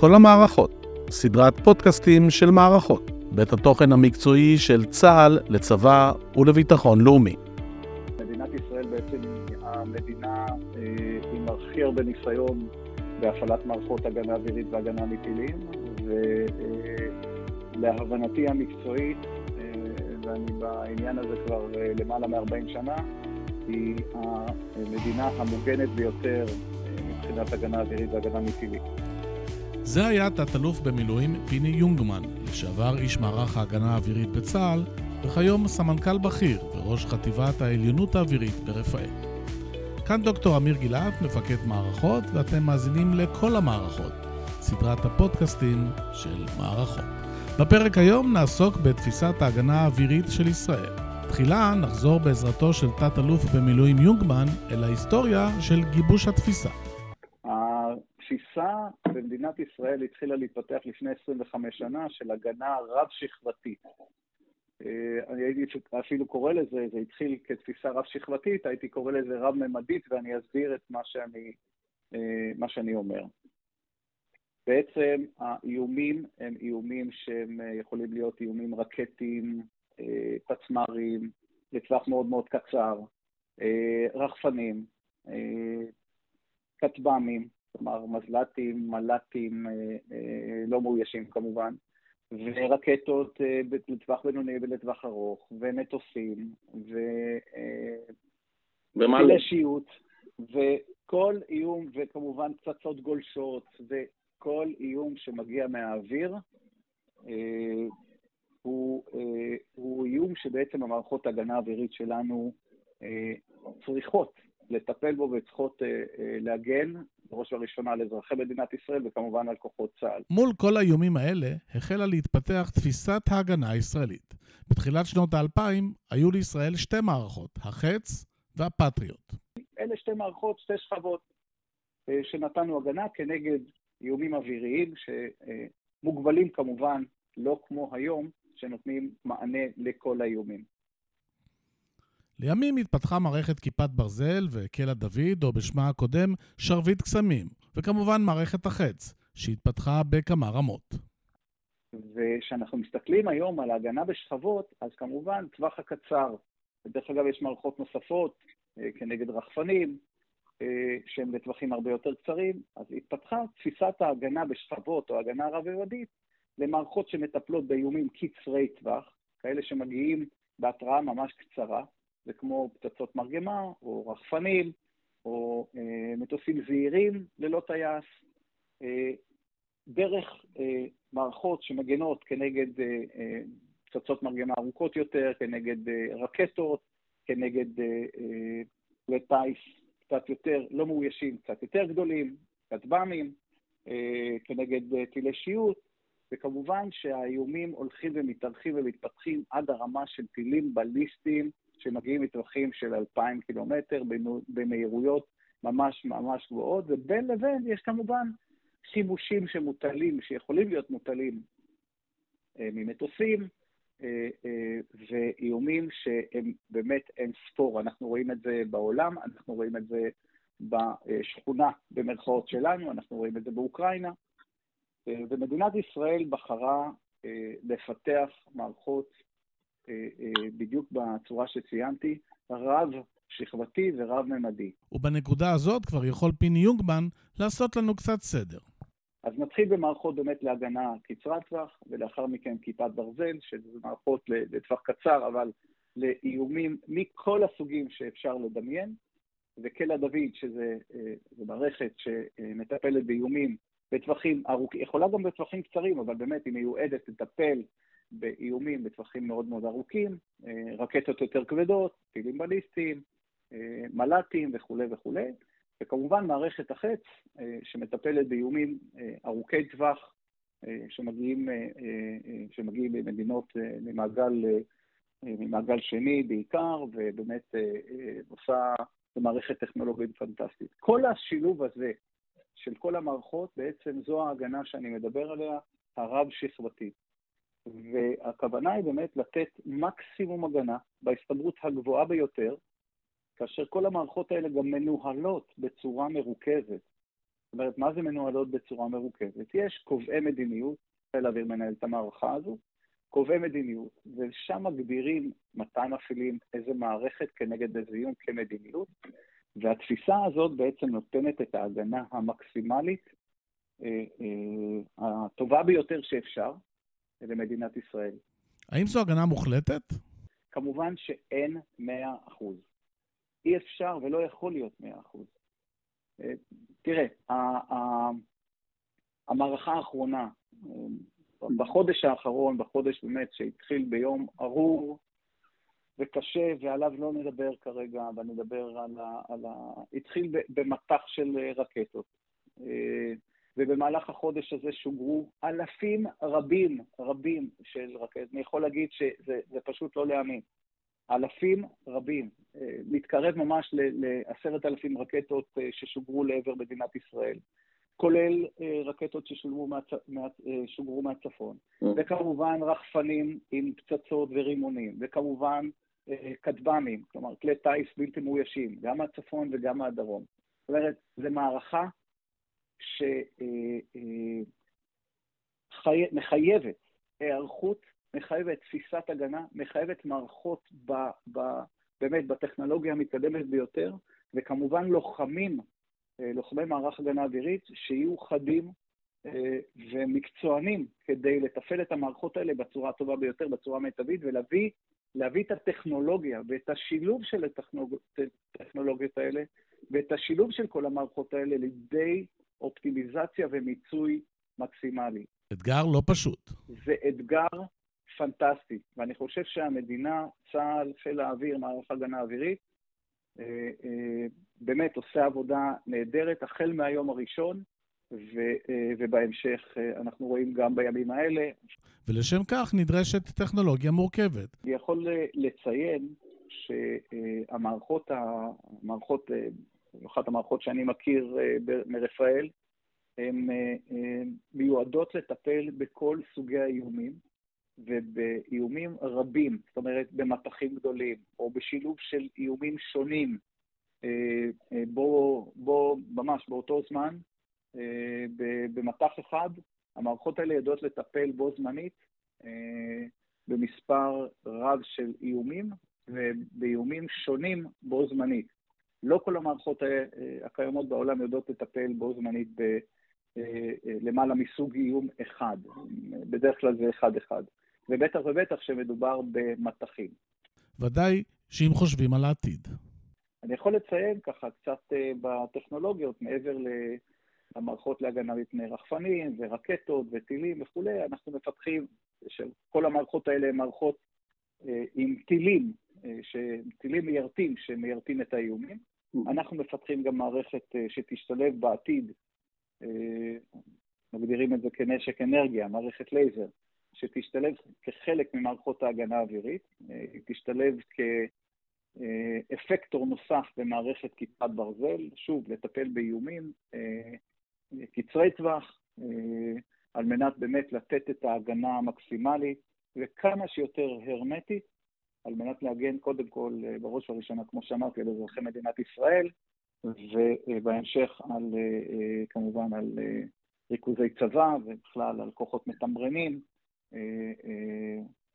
כל המערכות, סדרת פודקאסטים של מערכות, בית התוכן המקצועי של צה"ל לצבא ולביטחון לאומי. מדינת ישראל בעצם היא המדינה אה, עם הכי הרבה ניסיון בהפעלת מערכות הגנה אווירית והגנה מטילים, ולהבנתי המקצועית, אה, ואני בעניין הזה כבר אה, למעלה מ-40 שנה, היא המדינה המוגנת ביותר מבחינת הגנה אווירית והגנה מטילית. זה היה תת-אלוף במילואים פיני יונגמן, לשעבר איש מערך ההגנה האווירית בצה"ל, וכיום סמנכ"ל בכיר וראש חטיבת העליונות האווירית ברפאל. כאן דוקטור אמיר גלעד, מפקד מערכות, ואתם מאזינים לכל המערכות, סדרת הפודקאסטים של מערכות. בפרק היום נעסוק בתפיסת ההגנה האווירית של ישראל. תחילה נחזור בעזרתו של תת-אלוף במילואים יונגמן אל ההיסטוריה של גיבוש. התפיסה במדינת ישראל התחילה להתפתח לפני 25 שנה של הגנה רב-שכבתית. אה, אני הייתי אפילו קורא לזה, זה התחיל כתפיסה רב-שכבתית, הייתי קורא לזה רב-ממדית, ואני אסביר את מה שאני, אה, מה שאני אומר. בעצם האיומים הם איומים שהם אה, יכולים להיות איומים רקטיים, פצמ"רים, לטווח מאוד מאוד קצר, רחפנים, כטב"מים, כלומר מזל"טים, מל"טים לא מאוישים כמובן, ורקטות אה, לטווח בינוני ולטווח ארוך, ומטוסים, וטילי שיוט, וכל איום, וכמובן פצצות גולשות, וכל איום שמגיע מהאוויר, אה, הוא, אה, הוא איום שבעצם המערכות ההגנה האווירית שלנו צריכות לטפל בו וצריכות להגן בראש ובראשונה על אזרחי מדינת ישראל וכמובן על כוחות צה"ל. מול כל האיומים האלה החלה להתפתח תפיסת ההגנה הישראלית. בתחילת שנות האלפיים היו לישראל שתי מערכות, החץ והפטריוט. אלה שתי מערכות, שתי שכבות, אה, שנתנו הגנה כנגד איומים אוויריים, שמוגבלים כמובן, לא כמו היום, שנותנים מענה לכל האיומים. לימים התפתחה מערכת כיפת ברזל וקלע דוד, או בשמה הקודם, שרביט קסמים, וכמובן מערכת החץ, שהתפתחה בכמה רמות. וכשאנחנו מסתכלים היום על ההגנה בשכבות, אז כמובן, טווח הקצר, ודרך אגב יש מערכות נוספות אה, כנגד רחפנים, אה, שהם בטווחים הרבה יותר קצרים, אז התפתחה תפיסת ההגנה בשכבות, או הגנה רב-יבדית, למערכות שמטפלות באיומים קצרי טווח, כאלה שמגיעים בהתראה ממש קצרה, זה כמו פצצות מרגמה, או רחפנים, או אה, מטוסים זעירים ללא טייס, אה, דרך אה, מערכות שמגנות כנגד אה, אה, פצצות מרגמה ארוכות יותר, כנגד אה, רקטות, כנגד אה, אה, כלי טיס קצת יותר, לא מאוישים, קצת יותר גדולים, כטב"מים, אה, כנגד אה, טילי שיוט, וכמובן שהאיומים הולכים ומתארחים ומתפתחים עד הרמה של טילים בליסטיים שמגיעים מטווחים של 2,000 קילומטר במהירויות ממש ממש גבוהות, ובין לבין יש כמובן שימושים שמוטלים, שיכולים להיות מוטלים אה, ממטוסים, אה, אה, ואיומים שהם באמת אין ספור. אנחנו רואים את זה בעולם, אנחנו רואים את זה בשכונה, במרכאות שלנו, אנחנו רואים את זה באוקראינה. ומדינת ישראל בחרה לפתח מערכות בדיוק בצורה שציינתי, רב שכבתי ורב-ממדי. ובנקודה הזאת כבר יכול פיני יונגמן לעשות לנו קצת סדר. אז נתחיל במערכות באמת להגנה קצרת טווח, ולאחר מכן כיפת ברזל, שזה מערכות לטווח קצר, אבל לאיומים מכל הסוגים שאפשר לדמיין, וקלע דוד, שזה אה, מערכת שמטפלת באיומים בטווחים ארוכים, יכולה גם בטווחים קצרים, אבל באמת היא מיועדת לטפל באיומים בטווחים מאוד מאוד ארוכים, אה, רקטות יותר כבדות, טילים בליסטיים, אה, מל"טים וכולי וכולי, וכמובן מערכת החץ אה, שמטפלת באיומים ארוכי טווח שמגיעים, שמגיעים ממדינות ממעגל, ממעגל שני בעיקר, ובאמת עושה מערכת טכנולוגית פנטסטית. כל השילוב הזה של כל המערכות, בעצם זו ההגנה שאני מדבר עליה, הרב-שכבתית. והכוונה היא באמת לתת מקסימום הגנה בהסתברות הגבוהה ביותר, כאשר כל המערכות האלה גם מנוהלות בצורה מרוכזת. זאת אומרת, מה זה מנוהלות בצורה מרוכזת? יש קובעי מדיניות, חיל האוויר מנהל את המערכה הזו, קובעי מדיניות, ושם מגדירים מתי מפעילים איזה מערכת כנגד איזה איום כמדיניות, והתפיסה הזאת בעצם נותנת את ההגנה המקסימלית אה, אה, הטובה ביותר שאפשר למדינת ישראל. האם זו הגנה מוחלטת? כמובן שאין 100 אחוז. אי אפשר ולא יכול להיות 100 אחוז. אה, תראה, המערכה האחרונה, בחודש האחרון, בחודש באמת שהתחיל ביום ארור וקשה, ועליו לא נדבר כרגע, ונדבר על ה... על ה... התחיל במטח של רקטות. ובמהלך החודש הזה שוגרו אלפים רבים, רבים של רקטות. אני יכול להגיד שזה פשוט לא להאמין. אלפים רבים, אה, מתקרב ממש לעשרת אלפים רקטות אה, ששוגרו לעבר מדינת ישראל, כולל אה, רקטות ששוגרו מהצ... מהצפון, וכמובן רחפנים עם פצצות ורימונים, וכמובן כטב"מים, כלומר כלי טיס בלתי מאוישים, גם מהצפון וגם מהדרום. זאת אומרת, זו מערכה שמחייבת היערכות, מחייבת תפיסת הגנה, מחייבת מערכות ב, ב, באמת בטכנולוגיה המתקדמת ביותר, וכמובן לוחמים, אה, לוחמי מערך הגנה אווירית, שיהיו חדים אה, ומקצוענים כדי לתפעל את המערכות האלה בצורה הטובה ביותר, בצורה המיטבית, ולהביא להביא את הטכנולוגיה ואת השילוב של הטכנולוגיות האלה ואת השילוב של כל המערכות האלה לידי אופטימיזציה ומיצוי מקסימלי. אתגר לא פשוט. זה אתגר פנטסטי, ואני חושב שהמדינה, צה"ל, חיל האוויר, מערך הגנה אווירית, אה, אה, באמת עושה עבודה נהדרת החל מהיום הראשון, ו, אה, ובהמשך אנחנו רואים גם בימים האלה. ולשם כך נדרשת טכנולוגיה מורכבת. אני יכול לציין שהמערכות, המערכות אחת המערכות שאני מכיר אה, מרפאל, הן אה, אה, מיועדות לטפל בכל סוגי האיומים ובאיומים רבים, זאת אומרת במטחים גדולים, או בשילוב של איומים שונים, בו, בו ממש באותו זמן, במטח אחד, המערכות האלה יודעות לטפל בו זמנית במספר רב של איומים ובאיומים שונים בו זמנית. לא כל המערכות אה, הקיימות בעולם יודעות לטפל בו זמנית בלמעלה אה, אה, מסוג איום אחד. בדרך כלל זה אחד-אחד. ובטח ובטח שמדובר במטחים. ודאי שאם חושבים על העתיד. אני יכול לציין ככה קצת בטכנולוגיות, מעבר למערכות להגנה מפני רחפנים ורקטות וטילים וכולי, אנחנו מפתחים, כל המערכות האלה הן מערכות עם טילים טילים מיירטים שמיירטים את האיומים. Mm-hmm. אנחנו מפתחים גם מערכת אה, שתשתלב בעתיד, אה, מגדירים את זה כנשק אנרגיה, מערכת לייזר, שתשתלב כחלק ממערכות ההגנה האווירית, אה, היא תשתלב כאפקטור נוסף במערכת כיפת ברזל, שוב, לטפל באיומים קצרי טווח, על מנת באמת לתת את ההגנה המקסימלית וכמה שיותר הרמטית על מנת להגן קודם כל, אה, בראש ובראשונה, כמו שאמרתי, על אזרחי מדינת ישראל, ובהמשך על, אה, אה, כמובן על ריכוזי צבא ובכלל על כוחות מתמרנים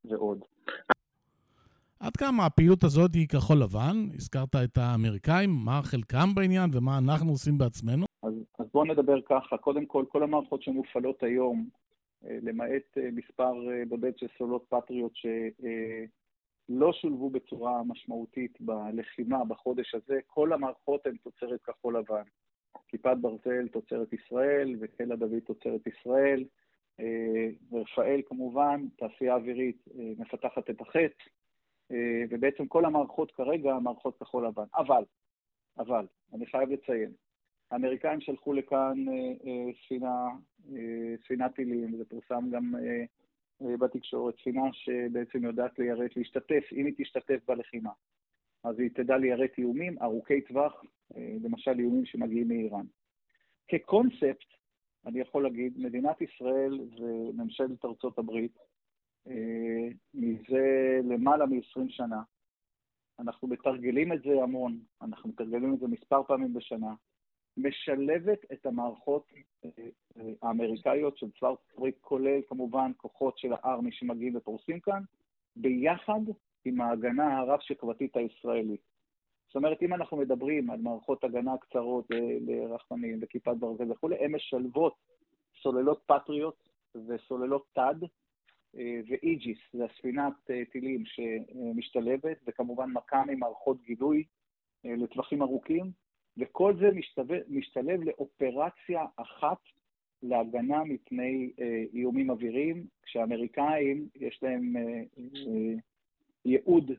ועוד. עד כמה הפעילות הזאת היא כחול לבן? הזכרת את האמריקאים, מה חלקם בעניין ומה אנחנו עושים בעצמנו? אז, אז בואו נדבר ככה. קודם כל, כל המערכות שמופעלות היום, למעט מספר בודד של סולות פטריוט ש... לא שולבו בצורה משמעותית בלחימה בחודש הזה. כל המערכות הן תוצרת כחול לבן. כיפת ברזל תוצרת ישראל, ותל הדוד תוצרת ישראל. אה, ורפאל כמובן, תעשייה אווירית אה, מפתחת את החץ, אה, ובעצם כל המערכות כרגע מערכות כחול לבן. אבל, אבל, אני חייב לציין, האמריקאים שלחו לכאן ספינה, ספינת טילים, זה פורסם גם אה, בתקשורת, ספינה שבעצם יודעת ליירט, להשתתף, אם היא תשתתף בלחימה. אז היא תדע ליירט איומים ארוכי טווח, אה, למשל איומים שמגיעים מאיראן. כקונספט, אני יכול להגיד, מדינת ישראל וממשלת ארצות הברית, אה, מזה למעלה מ-20 שנה, אנחנו מתרגלים את זה המון, אנחנו מתרגלים את זה מספר פעמים בשנה, משלבת את המערכות האמריקאיות של צבא ארצות הברית, כולל כמובן כוחות של הארמי שמגיעים ופורסים כאן, ביחד עם ההגנה הרב-שכבתית הישראלית. זאת אומרת, אם אנחנו מדברים על מערכות הגנה קצרות לרחפנים וכיפת ברזל וכולי, הן משלבות סוללות פטריוט וסוללות תד ואיג'יס, זה הספינת טילים שמשתלבת, וכמובן מכ"ם עם מערכות גילוי לטווחים ארוכים, וכל זה משתלב, משתלב לאופרציה אחת להגנה מפני איומים אוויריים, כשהאמריקאים יש להם ייעוד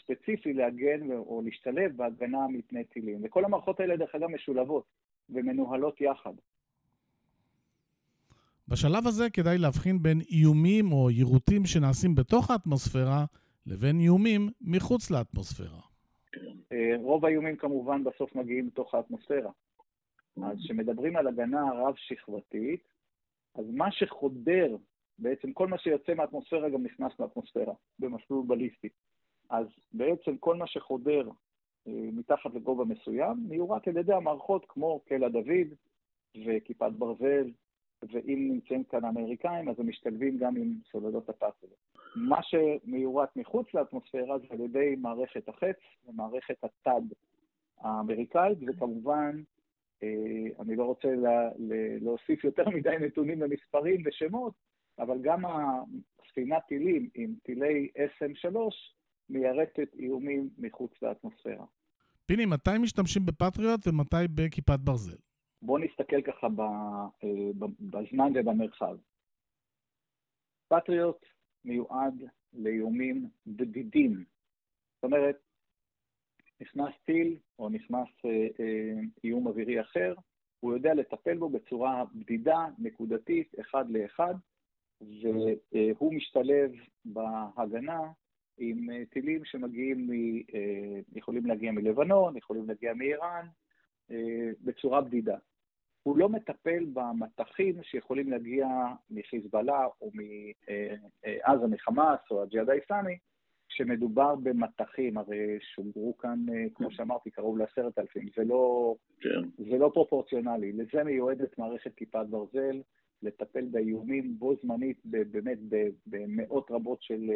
ספציפי להגן או להשתלב בהגנה מפני טילים. וכל המערכות האלה, דרך אגב, משולבות ומנוהלות יחד. בשלב הזה כדאי להבחין בין איומים או יירוטים שנעשים בתוך האטמוספירה לבין איומים מחוץ לאטמוספירה. אה, רוב האיומים כמובן בסוף מגיעים לתוך האטמוספירה. אז כשמדברים על הגנה רב-שכבתית, אז מה שחודר, בעצם כל מה שיוצא מהאטמוספירה גם נכנס לאטמוספירה, במסלול בליסטי. אז בעצם כל מה שחודר אה, מתחת לגובה מסוים, מיורט על ידי המערכות כמו קלע דוד וכיפת ברזל, ואם נמצאים כאן האמריקאים, אז הם משתלבים גם עם סוללות הפאסל. מה שמיורט מחוץ לאטמוספירה זה על ידי מערכת החץ ומערכת התד האמריקאית, וכמובן, אה, אני לא רוצה לה, להוסיף יותר מדי נתונים ומספרים ושמות, אבל גם הספינת טילים עם טילי SM3 מיירטת איומים מחוץ לאטמוספירה. פיני, מתי משתמשים בפטריוט ומתי בכיפת ברזל? בואו נסתכל ככה אה, בזמן ובמרחב. פטריוט מיועד לאיומים בדידים. זאת אומרת, נכנס טיל או נכנס אה, אה, איום אווירי אחר, הוא יודע לטפל בו בצורה בדידה, נקודתית, אחד לאחד, והוא משתלב בהגנה עם טילים שמגיעים, מ, יכולים להגיע מלבנון, יכולים להגיע מאיראן, בצורה בדידה. הוא לא מטפל במטחים שיכולים להגיע מחיזבאללה או מעזה, מחמאס או הג'יהאד האסלאמי, כשמדובר במטחים, הרי שוגרו כאן, כמו שאמרתי, קרוב לעשרת אלפים, זה, לא, כן. זה לא פרופורציונלי. לזה מיועדת מערכת כיפת ברזל, לטפל באיומים בו זמנית, באמת במאות רבות של,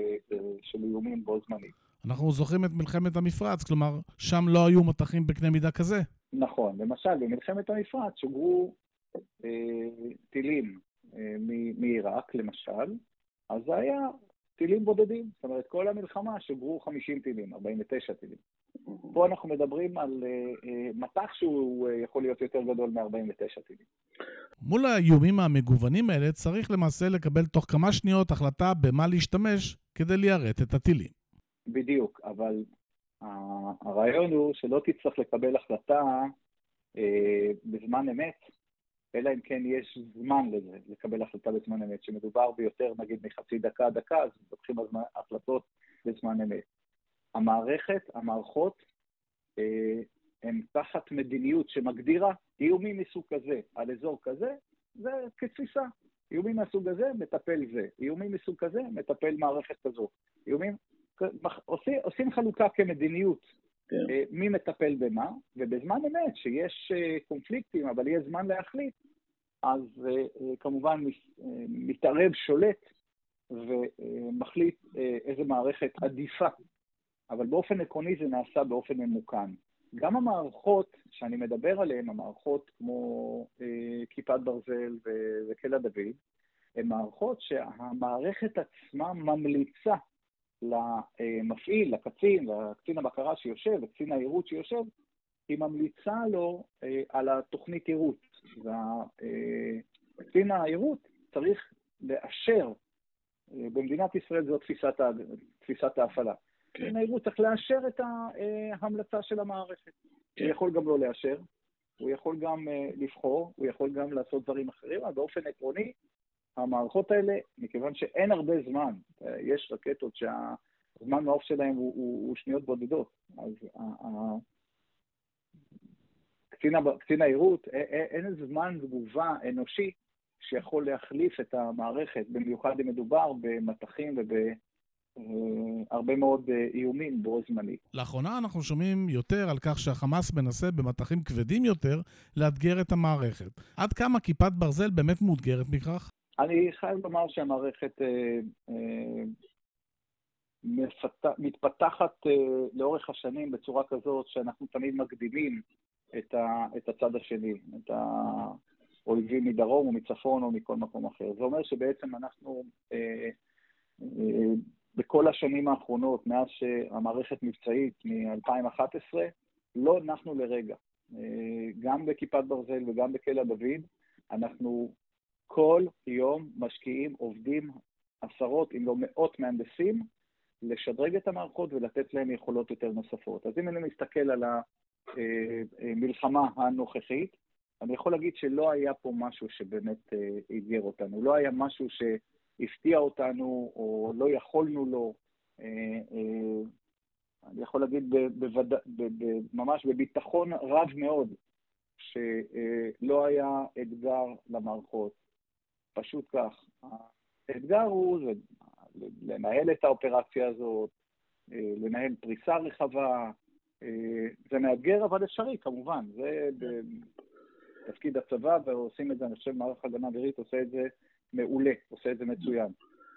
של איומים בו זמנית. אנחנו זוכרים את מלחמת המפרץ, כלומר, שם לא היו מטחים בקנה מידה כזה. נכון, למשל במלחמת המפרץ שוגרו אה, טילים אה, מעיראק למשל, אז זה היה טילים בודדים, זאת אומרת כל המלחמה שוגרו 50 טילים, 49 טילים. פה אנחנו מדברים על אה, אה, מטח שהוא אה, יכול להיות יותר גדול מ-49 טילים. מול האיומים המגוונים האלה צריך למעשה לקבל תוך כמה שניות החלטה במה להשתמש כדי ליירט את הטילים. בדיוק, אבל הרעיון הוא שלא תצטרך לקבל החלטה אה, בזמן אמת, אלא אם כן יש זמן לזה, לקבל החלטה בזמן אמת. שמדובר ביותר, נגיד, מחצי דקה, דקה, אז לוקחים החלטות בזמן אמת. המערכת, המערכות, אה, הן תחת מדיניות שמגדירה איומים מסוג כזה על אזור כזה, זה כתפיסה. איומים מהסוג הזה, מטפל זה. איומים מסוג כזה, מטפל מערכת כזו. איומים עושים, עושים חלוקה כמדיניות, כן. אה, מי מטפל במה, ובזמן אמת, שיש אה, קונפליקטים, אבל יהיה זמן להחליט, אז אה, כמובן מתערב, שולט, ומחליט איזה מערכת עדיפה. אבל באופן עקרוני זה נעשה באופן ממוכן. גם המערכות שאני מדבר עליהן, המערכות כמו כיפת ברזל וקלע דוד, הן מערכות שהמערכת עצמה ממליצה למפעיל, לקצין, לקצין הבקרה שיושב, לקצין העירות שיושב, היא ממליצה לו אה, על התוכנית עירות. וקצין העירות צריך לאשר, אה, במדינת ישראל זו תפיסת, תפיסת ההפעלה. כן. קצין העירות צריך לאשר את ההמלצה של המערכת. כן. הוא יכול גם לא לאשר, הוא יכול גם אה, לבחור, הוא יכול גם לעשות דברים אחרים, אבל באופן עקרוני, המערכות האלה, מכיוון שאין הרבה זמן, יש רקטות שהזמן מעוף שלהם הוא, הוא, הוא שניות בודדות, אז קצין, קצין העירות, אין זמן תגובה אנושי שיכול להחליף את המערכת, במיוחד אם מדובר במטחים הרבה מאוד איומים בו זמנית. לאחרונה אנחנו שומעים יותר על כך שהחמאס מנסה במטחים כבדים יותר לאתגר את המערכת. עד כמה כיפת ברזל באמת מאותגרת מכך? אני חייב לומר שהמערכת אה, אה, מפת... מתפתחת אה, לאורך השנים בצורה כזאת שאנחנו תמיד מקדימים את, ה... את הצד השני, את האויבים מדרום או מצפון או מכל מקום אחר. זה אומר שבעצם אנחנו אה, אה, בכל השנים האחרונות, מאז שהמערכת מבצעית מ-2011, לא נחנו לרגע. אה, גם בכיפת ברזל וגם בכלא דוד, אנחנו כל יום משקיעים, עובדים עשרות אם לא מאות מהנדסים לשדרג את המערכות ולתת להם יכולות יותר נוספות. אז אם אני מסתכל על המלחמה הנוכחית, אני יכול להגיד שלא היה פה משהו שבאמת אתגר אותנו, לא היה משהו שהפתיע אותנו או לא יכולנו לו. אני יכול להגיד בווד... ממש בביטחון רב מאוד, שלא היה אתגר למערכות. פשוט כך. האתגר הוא לנהל את האופרציה הזאת, אה, לנהל פריסה רחבה. אה, זה מאתגר אבל אפשרי, כמובן. זה בתפקיד הצבא, ועושים את זה, אני חושב, מערך הגנה אווירית עושה את זה מעולה, עושה את זה מצוין.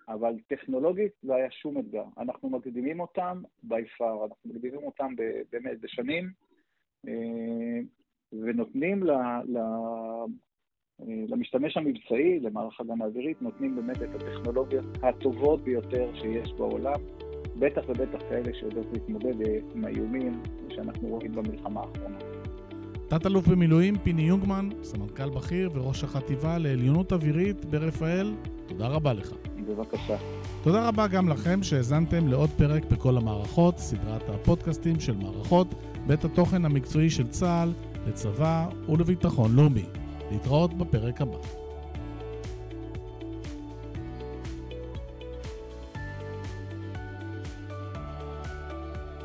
אבל טכנולוגית לא היה שום אתגר. אנחנו מקדימים אותם by far, אנחנו מקדימים אותם באמת בשנים, אה, ונותנים למשתמש המבצעי, למערך הגנה אווירית, נותנים באמת את הטכנולוגיות הטובות ביותר שיש בעולם, בטח ובטח כאלה שיודעות להתמודד עם האיומים שאנחנו רואים במלחמה האחרונה. תת-אלוף במילואים פיני יונגמן, סמנכ"ל בכיר וראש החטיבה לעליונות אווירית ברפאל, תודה רבה לך. בבקשה. תודה רבה גם לכם שהאזנתם לעוד פרק בכל המערכות, סדרת הפודקאסטים של מערכות, בית התוכן המקצועי של צה"ל, לצבא ולביטחון לאומי. להתראות בפרק הבא.